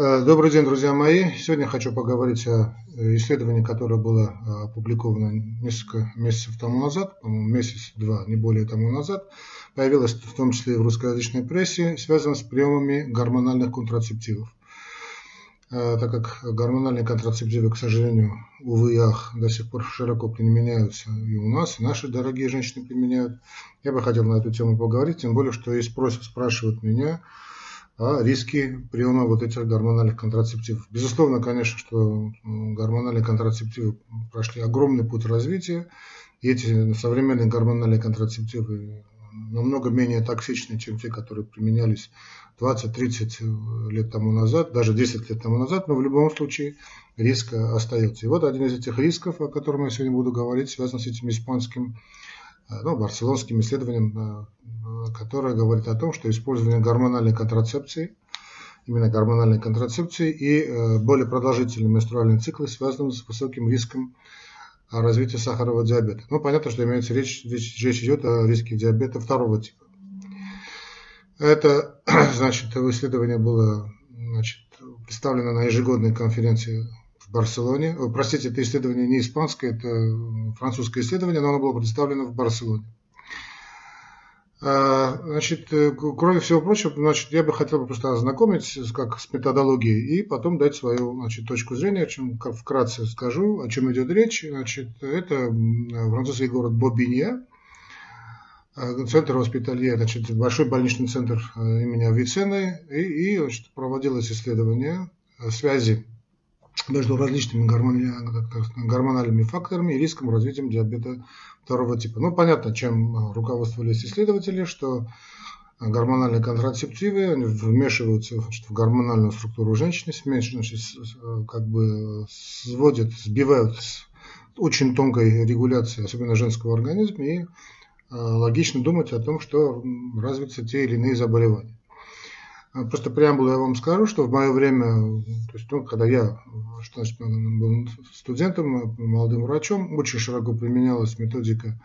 Э, добрый день, друзья мои. Сегодня хочу поговорить о э, исследовании, которое было э, опубликовано несколько месяцев тому назад, по-моему, месяц-два, не более тому назад. Появилось в том числе и в русскоязычной прессе, связано с приемами гормональных контрацептивов. Так как гормональные контрацептивы, к сожалению, увы и ах, до сих пор широко применяются и у нас, и наши дорогие женщины применяют, я бы хотел на эту тему поговорить, тем более, что есть спрос, спрашивают меня, риски приема вот этих гормональных контрацептивов. Безусловно, конечно, что гормональные контрацептивы прошли огромный путь развития, и эти современные гормональные контрацептивы намного менее токсичны, чем те, которые применялись 20-30 лет тому назад, даже 10 лет тому назад, но в любом случае риск остается. И вот один из этих рисков, о котором я сегодня буду говорить, связан с этим испанским Э, ну, барселонским исследованием, э, которое говорит о том, что использование гормональной контрацепции, именно гормональной контрацепции и э, более продолжительные менструальные циклы связаны с высоким риском развития сахарного диабета. Ну, понятно, что имеется речь, речь, речь идет о риске диабета второго типа. Это, значит, исследование было значит, представлено на ежегодной конференции в Барселоне. О, простите, это исследование не испанское, это французское исследование, но оно было представлено в Барселоне. А, значит, э, кроме всего прочего, значит, я бы хотел просто ознакомить как с методологией и потом дать свою значит, точку зрения, о чем вкратце скажу, о чем идет речь. Значит, это французский город Бобинья, э, центр воспитания, значит, большой больничный центр э, имени Авиценны, и, и значит, проводилось исследование связи между различными гормональными факторами и риском развития диабета второго типа. Ну, понятно, чем э, руководствовались исследователи, что гормональные контрацептивы они вмешиваются значит, в гормональную структуру женщины, значит, э, как бы сводят, сбивают с очень тонкой регуляции, особенно женского организма, и э, логично думать о том, что развятся те или иные заболевания. А, просто преамбулу я вам скажу, что в мое время, то есть, ну, когда я что был студентом, молодым врачом, очень широко применялась методика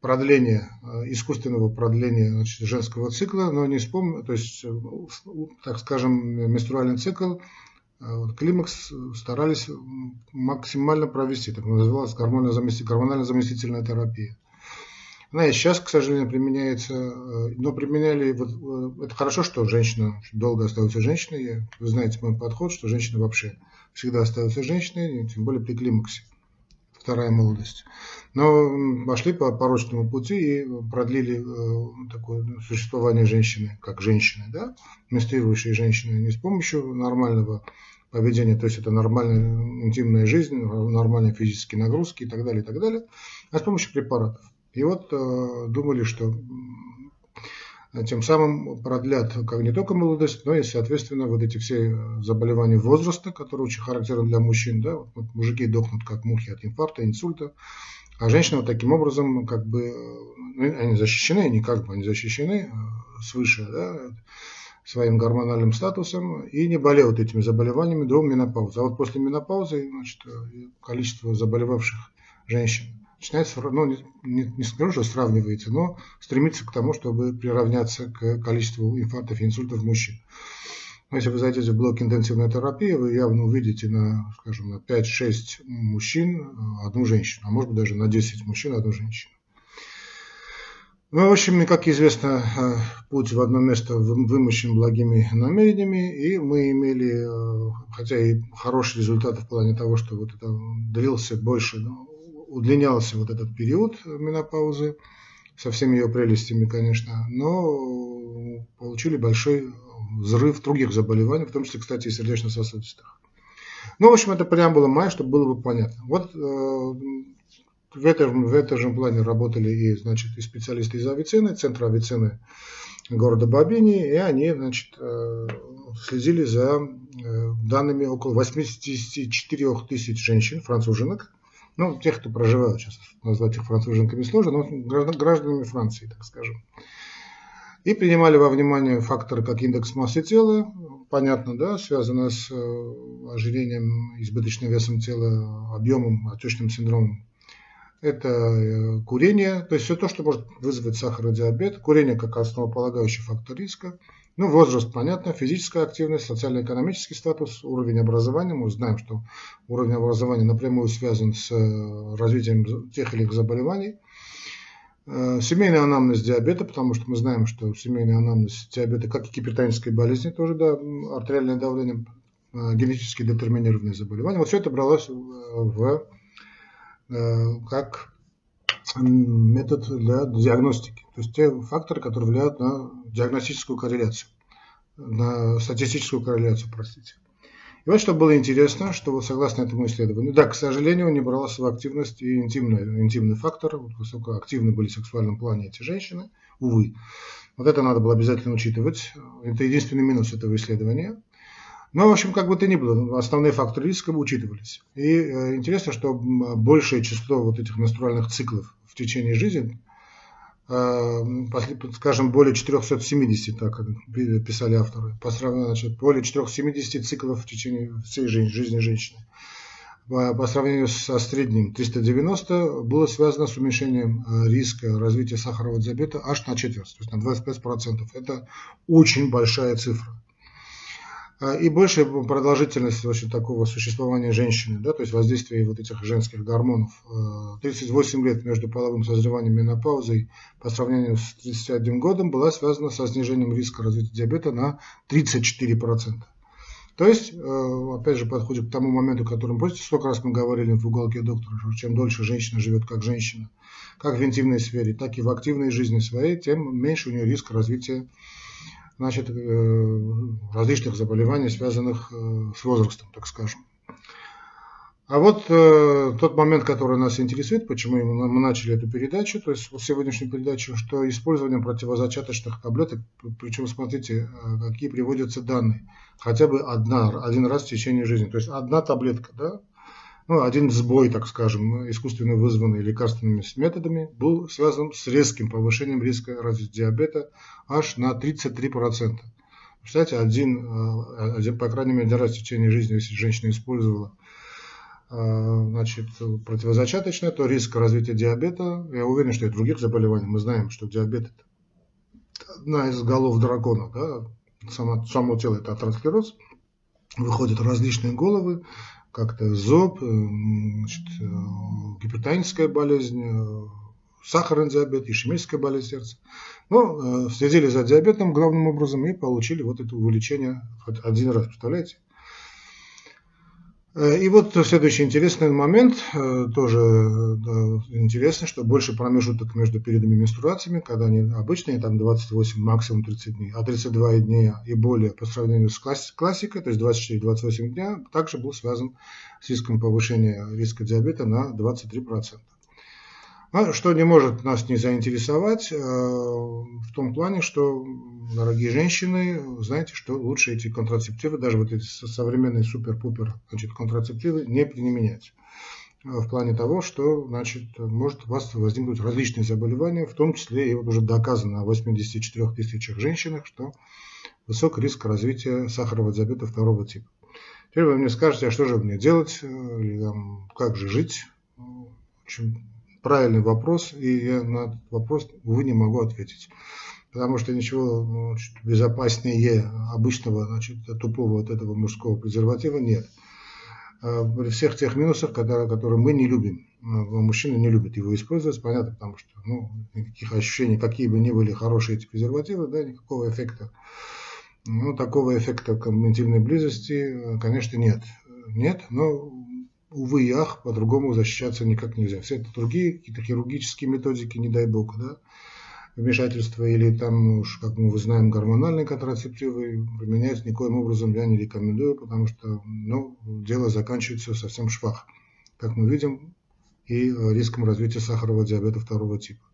продления, а, искусственного продления значит, женского цикла, но не вспомню, то есть, так скажем, менструальный цикл, а, климакс старались максимально провести, так называлась гормонально-заместительная терапия. Она и сейчас, к сожалению, применяется, э, но применяли, вот, э, это хорошо, что женщина долго остается женщиной, вы знаете мой подход, что женщина вообще всегда остается женщиной, тем более при климаксе, вторая молодость. Но пошли по порочному пути и продлили э, такое существование женщины, как женщины, да, менструирующей женщины, не с помощью нормального поведения, то есть это нормальная интимная жизнь, нормальные физические нагрузки и так далее, и так далее, а с помощью препаратов. И вот э, думали, что тем самым продлят как не только молодость, но и, соответственно, вот эти все заболевания возраста, которые очень характерны для мужчин. Да? Вот мужики дохнут как мухи от инфаркта, инсульта, а женщины вот таким образом как бы, ну, они защищены, они как бы они защищены э, свыше, да, своим гормональным статусом и не болеют этими заболеваниями до менопаузы. А вот после менопаузы значит, э, количество заболевавших женщин начинается, ну, не, не, скажу, что сравнивается, но стремится к тому, чтобы приравняться к количеству инфарктов и инсультов мужчин. Но если вы зайдете в блок интенсивной терапии, вы явно увидите на, скажем, на 5-6 мужчин э, одну женщину, а может быть даже на 10 мужчин одну женщину. Ну, в общем, как известно, э, путь в одно место вымощен благими намерениями, и мы имели, э, хотя и хороший результат в плане того, что вот это длился больше, ну, удлинялся вот этот период менопаузы, со всеми ее прелестями, конечно, но получили большой взрыв других заболеваний, в том числе, кстати, и сердечно-сосудистых. Ну, в общем, это преамбула моя, чтобы было бы понятно. Вот э, в, этом, в этом же плане работали и, значит, и специалисты из Авиценны, центра Авиценны города Бабини, и они, значит, э, следили за э, данными около 84 тысяч женщин, француженок, ну, тех, кто проживает сейчас, назвать их француженками сложно, но гражданами Франции, так скажем. И принимали во внимание факторы, как индекс массы тела, понятно, да, связанное с э, ожирением, избыточным весом тела, объемом, отечным синдромом. Это э, курение, то есть все то, что может вызвать сахарный диабет, курение как основополагающий фактор риска, Ну, возраст, понятно, физическая активность, социально-экономический статус, уровень образования. Мы знаем, что уровень образования напрямую связан с э, развитием тех или иных заболеваний. Э, семейный анамнез диабета, потому что мы знаем, что семейный анамнез диабета, как и гипертонической болезни, тоже да, артериальное давление, э, генетически детерминированные заболевания. Вот все это бралось в, как метод для диагностики. То есть те факторы, которые влияют на диагностическую корреляцию, на статистическую корреляцию, простите. И вот что было интересно, что вот согласно этому исследованию, да, к сожалению, не бралась в активность и интимный, интимный фактор, вот высоко активны были в сексуальном плане эти женщины, увы. Вот это надо было обязательно учитывать. Это единственный минус этого исследования. Но, в общем, как бы то ни было, основные факторы риска учитывались. И э, интересно, что большее число вот этих менструальных циклов в течение жизни, скажем, более 470, так писали авторы, по сравнению, значит, более 470 циклов в течение всей жизни женщины. По сравнению со средним 390 было связано с уменьшением э, риска развития сахарного диабета аж на четверть, то есть на 25%. Это очень большая цифра. А, и большая продолжительность вообще такого существования женщины, да, то есть воздействие вот этих женских гормонов. 38 а, лет между половым созреванием и менопаузой по сравнению с 31 годом была связана со снижением риска развития диабета на 34%. То есть, э, опять же, подходит к тому моменту, о котором, помните, сколько раз мы говорили в уголке доктора, что чем дольше женщина живет как женщина, как в интимной сфере, так и в активной жизни своей, тем меньше у нее риск развития значит, э, различных заболеваний, связанных э, с возрастом, так скажем. А вот э, тот момент, который нас интересует, почему мы начали эту передачу, то есть вот сегодняшнюю передачу, что использование противозачаточных таблеток, причем смотрите, какие приводятся данные, хотя бы одна, один раз в течение жизни, то есть одна таблетка, да, ну, один сбой, так скажем, искусственно вызванный лекарственными методами, был связан с резким повышением риска развития диабета аж на 33%. Представляете, один, э, один, по крайней мере, один раз в течение жизни, если женщина использовала э, значит, противозачаточное, то риск развития диабета, я уверен, что и других заболеваний, мы знаем, что диабет это одна из голов дракона, да, само, само тело это атеросклероз, выходят различные головы, как-то зоб, э, значит, э, гипертоническая болезнь, э, сахарный диабет, ишемическая болезнь сердца. Но следили за диабетом главным образом и получили вот это увеличение один раз, представляете? Э, и вот следующий интересный момент, э, тоже интересно, что больше промежуток между периодами менструациями, когда они обычные, там 28, максимум 30 дней, а 32 дня и более по сравнению с классикой, то есть 24-28 дня, также был связан с риском повышения риска диабета на 23%. А что не может нас не заинтересовать э, в том плане, что, дорогие женщины, знаете, что лучше эти контрацептивы, даже вот эти современные супер-пупер значит, контрацептивы не применять. Э, в плане того, что значит, может у вас возникнуть различные заболевания, в том числе и вот уже доказано на 84 тысячах женщинах, что высок риск развития сахарного диабета второго типа. Теперь вы мне скажете, а что же мне делать, э, или там, как же жить? В общем, правильный вопрос, и я на этот вопрос, увы, не могу ответить. Потому что ничего значит, безопаснее обычного, значит, тупого вот этого мужского презерватива нет. А при всех тех минусах, которые, которые мы не любим, а мужчины не любят его использовать, понятно, потому что ну, никаких ощущений, какие бы ни были хорошие эти презервативы, да, никакого эффекта, ну, такого эффекта интимной близости, конечно, нет. Нет, но увы и ах, по-другому защищаться никак нельзя. Все это другие какие-то хирургические методики, не дай бог, да, вмешательства или там уж, как мы знаем, гормональные контрацептивы применять никоим образом я не рекомендую, потому что, ну, дело заканчивается совсем швах, как мы видим, и риском развития сахарного диабета второго типа.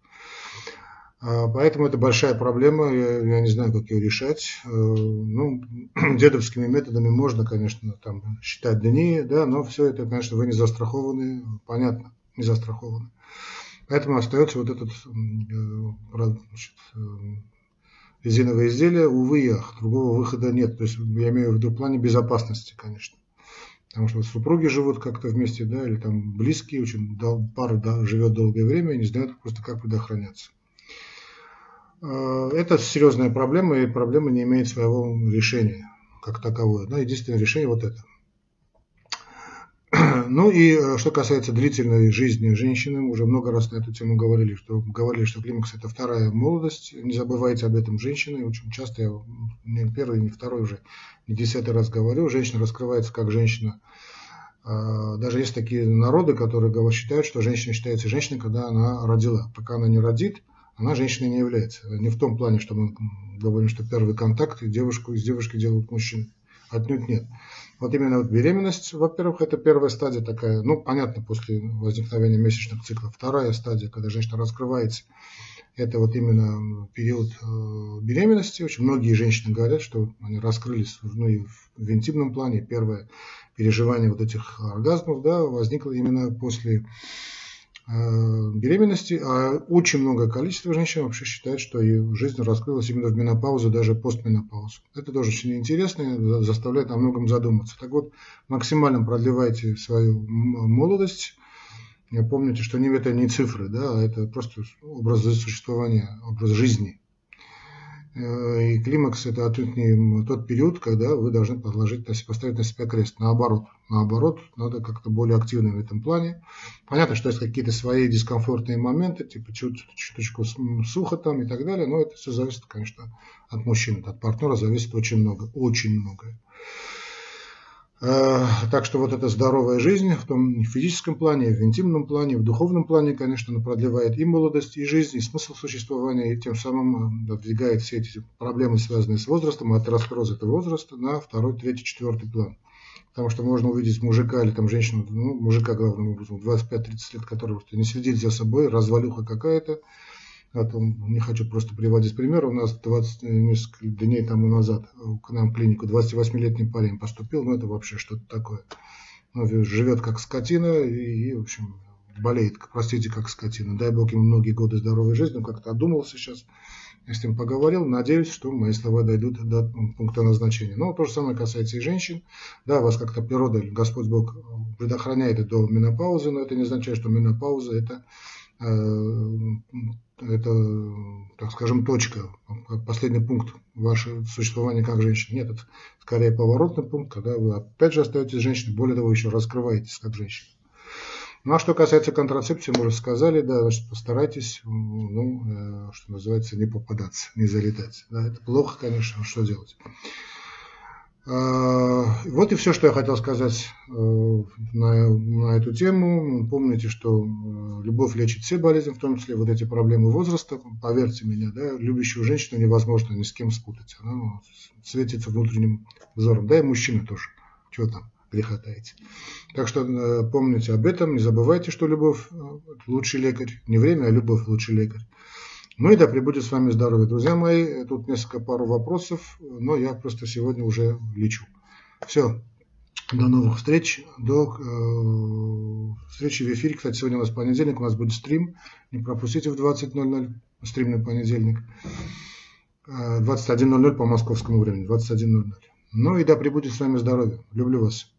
А, поэтому это большая проблема, я, я не знаю, как ее решать. Э, ну, дедовскими методами можно, конечно, там, считать дни, да, но все это, конечно, вы не застрахованы, понятно, не застрахованы. Поэтому остается вот этот э, значит, э, резиновое изделие, увы ах, другого выхода нет. То есть я имею в виду в плане безопасности, конечно. Потому что супруги живут как-то вместе, да, или там близкие, очень пара да, живет долгое время и не знают просто, как предохраняться. Э, это серьезная проблема, и проблема не имеет своего решения как таковое. Но единственное решение вот это. Ну и э, что касается длительной жизни женщины, уже много раз на эту тему говорили, что говорили, что климакс это вторая молодость. Не забывайте об этом женщины. Очень часто я не первый, не второй уже, не десятый раз говорю, женщина раскрывается как женщина. А, даже есть такие народы, которые считают, что женщина считается женщиной, когда она родила. Пока она не родит, она женщиной не является. Не в том плане, что мы говорим, что первый контакт девушку из девушки делают мужчины. Отнюдь нет. Вот именно вот беременность, во-первых, это первая стадия такая, ну, понятно, после возникновения месячных циклов. Вторая стадия, когда женщина раскрывается, это вот именно период э, беременности. Очень многие женщины говорят, что они раскрылись ну, и в интимном плане. Первое переживание вот этих оргазмов да, возникло именно после беременности, а очень многое количество женщин вообще считает, что ее жизнь раскрылась именно в менопаузу, даже постменопаузу. Это тоже очень интересно и заставляет о многом задуматься. Так вот, максимально продлевайте свою молодость. Помните, что это не цифры, да, а это просто образ существования, образ жизни. Э, и климакс – это отнюдь не тот период, когда вы должны подложить, поставить на себя крест. Наоборот, наоборот, надо как-то более активно в этом плане. Понятно, что есть какие-то свои дискомфортные моменты, типа чуточку сухо там и так далее, но это все зависит, конечно, от мужчины, от партнера зависит очень много, очень многое. Э, так что вот эта здоровая жизнь в том физическом плане, в интимном плане, в духовном плане, конечно, она продлевает и молодость, и жизнь, и смысл существования, и тем самым э, двигает все эти проблемы, связанные с возрастом, от раскроза этого возраста на второй, третий, четвертый план. Потому что можно увидеть мужика или там женщину, ну, мужика главным образом, 25-30 лет, который не следит за собой, развалюха какая-то, а не хочу просто приводить пример. У нас 20 э, несколько дней тому назад к нам в клинику 28-летний парень поступил. Ну, это вообще что-то такое. Ну, живет как скотина и, и, в общем, болеет, простите, как скотина. Дай бог ему многие годы здоровой жизни. Он как-то одумался сейчас. Я с ним поговорил. Надеюсь, что мои слова дойдут до пункта назначения. Но то же самое касается и женщин. Да, вас как-то природа, Господь Бог предохраняет до менопаузы, но это не означает, что менопауза это Э, это, так скажем, точка, последний пункт вашего существования как женщины. Нет, это скорее поворотный пункт, когда вы опять же остаетесь женщиной, более того, еще раскрываетесь как женщина. Ну а что касается контрацепции, мы уже сказали, да, значит, постарайтесь, ну, э, что называется, не попадаться, не залетать. Да, это плохо, конечно, что делать. А, вот и все, что я хотел сказать э, на, на эту тему. Помните, что э, любовь лечит все болезни, в том числе вот эти проблемы возраста. Поверьте мне, да, любящую женщину невозможно ни с кем спутать. Она светится внутренним взором. Да и мужчина тоже. Чего там греха таить. Так что э, помните об этом, не забывайте, что любовь лучший лекарь. Не время, а любовь лучший лекарь. Ну и да пребудет с вами здоровье, друзья мои. Тут несколько пару вопросов, но я просто сегодня уже лечу. Все. До новых встреч. До э, встречи в эфире. Кстати, сегодня у нас понедельник, у нас будет стрим. Не пропустите в 20.00 стрим на понедельник. 21.00 э, по московскому времени. 21.00. Ну и да пребудет с вами здоровье. Люблю вас.